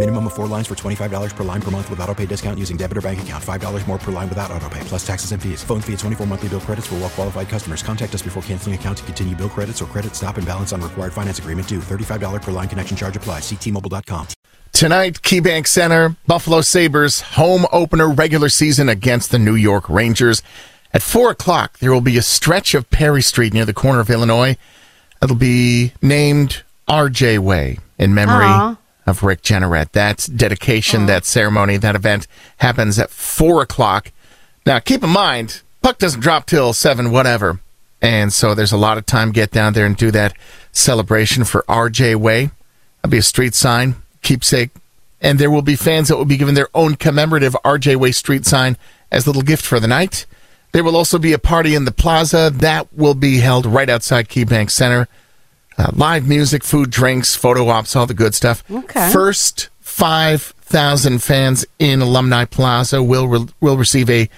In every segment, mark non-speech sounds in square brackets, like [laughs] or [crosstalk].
Minimum of four lines for $25 per line per month with auto pay discount using debit or bank account. $5 more per line without auto pay, plus taxes and fees. Phone fee at 24 monthly bill credits for well qualified customers. Contact us before canceling account to continue bill credits or credit stop and balance on required finance agreement due. $35 per line connection charge applies. Ctmobile.com. Tonight, KeyBank Center, Buffalo Sabres home opener regular season against the New York Rangers. At 4 o'clock, there will be a stretch of Perry Street near the corner of Illinois. It'll be named RJ Way in memory Aw. Of Rick Jeanneret. That dedication, that ceremony, that event happens at 4 o'clock. Now, keep in mind, puck doesn't drop till 7, whatever. And so there's a lot of time. Get down there and do that celebration for RJ Way. That'll be a street sign, keepsake, and there will be fans that will be given their own commemorative RJ Way street sign as a little gift for the night. There will also be a party in the plaza that will be held right outside KeyBank Center. Uh, live music, food, drinks, photo ops, all the good stuff. Okay. First 5,000 fans in Alumni Plaza will re- will receive a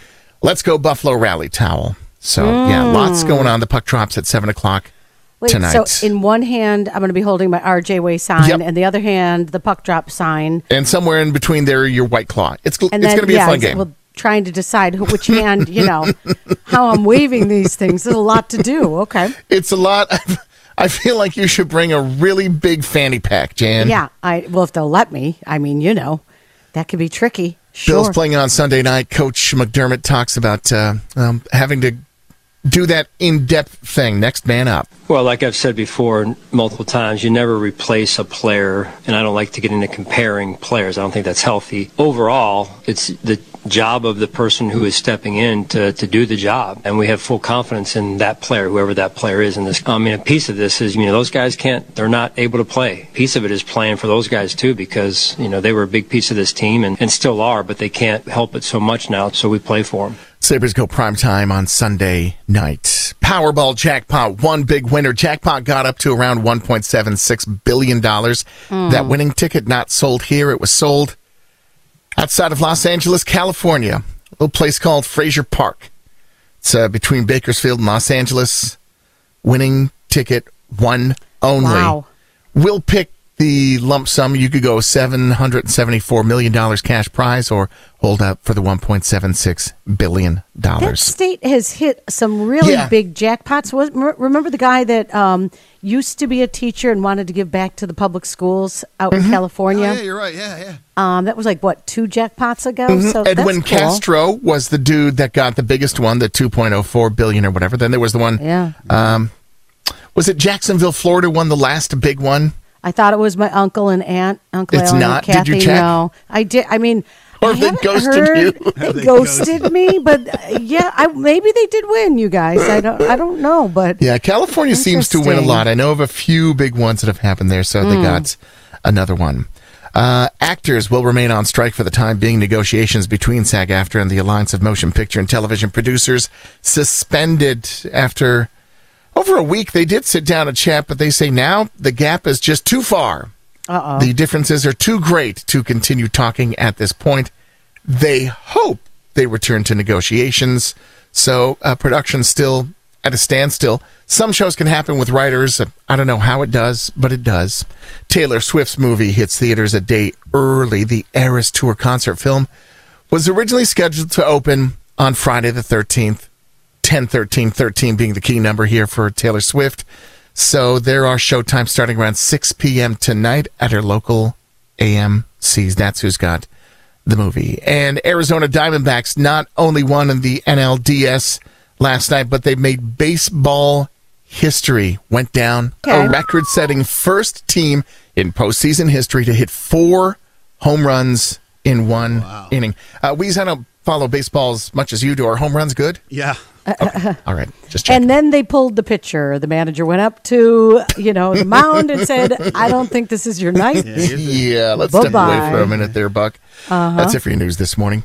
Let's Go Buffalo rally towel. So, yeah, lots going on. The puck drops at 7 o'clock Wait, tonight. so in one hand, I'm going to be holding my RJ Way sign, Yep. and the other hand, the puck drop sign. and somewhere in between there, your White Claw. It's, it's And going to be yeah, a fun game. Well, trying to decide who- which hand, you know, [laughs] how I'm waving these things. There's a lot to do. Okay. It's a lot. I feel like you should bring a really big fanny pack, Jan. yeah. I well, if they'll let me. I mean, you know, that could be tricky. Sure. Bills playing on Sunday night. Coach McDermott talks about uh, um, having to do that in-depth thing. Next man up. Well, like I've said before multiple times, you never replace a player, and I don't like to get into comparing players. I don't think that's healthy. Overall, it's the job of the person who is stepping in to, to do the job, and we have full confidence in that player, whoever that player is. In this, I mean, a piece of this is, you know, those guys can't, they're not able to play. A piece of it is playing for those guys too, because you know they were a big piece of this team and, and still are, but they can't help it so much now, so we play for them. Sabres go prime time on Sunday night. Powerball jackpot, one big winner. Jackpot got up to around $1.76 billion. That winning ticket not sold here. It was sold outside of Los Angeles, California, a little place called Frazier Park. It's uh, between Bakersfield and Los Angeles. Winning ticket one only. Wow. We'll pick the lump sum. You could go $774 million cash prize or hold up for the $1.76 billion. That state has hit some really Yeah. big jackpots. Was remember the guy that um, used to be a teacher and wanted to give back to the public schools out Mm-hmm. in California? Oh, yeah, you're right. Yeah, yeah. Um, that was like what two jackpots ago. So Mhm. Edwin cool. Castro was the dude that got the biggest one, the 2.04 billion or whatever. Then there was the one. Yeah, Um, was it Jacksonville, Florida? Won the last big one. I thought it was my uncle and aunt, Uncle It's Alan not? and Did you Kathy. check? No, I did. I mean, Or I they ghosted heard- you? [laughs] They, [laughs] They ghosted me, but uh, yeah, I maybe they did win. You guys, I don't, I don't know, but Yeah, California seems to win a lot. I know of a few big ones that have happened there, so they got another one. Uh, actors will remain on strike for the time being. Negotiations between SAG-AFTRA and the Alliance of Motion Picture and Television Producers suspended after over a week. They did sit down and chat, but they say now the gap is just too far. uh The differences are too great to continue talking at this point. They hope they return to negotiations. So uh, production's still at a standstill. Some shows can happen with writers. I don't know how it does, but it does. Taylor Swift's movie hits theaters a day early. The Eras Tour concert film was originally scheduled to open on Friday the 13th. 10 13 13 being the key number here for Taylor Swift. So there are showtimes starting around 6 p.m. tonight at her local AMCs. That's who's got the movie. And Arizona Diamondbacks not only won in the NLDS last night, but they made baseball history. Went down Okay. a record setting first team in postseason history to hit four home runs in one inning. Uh, Weez, I don't follow baseball as much as you do. Are home runs good? Yeah. [laughs] All right, just check. And then they pulled the pitcher. The manager went up to, you know, the mound and said, I don't think this is your night. yeah, [laughs] let's step away for a minute there, Buck. Uh-huh. That's it for your news this morning.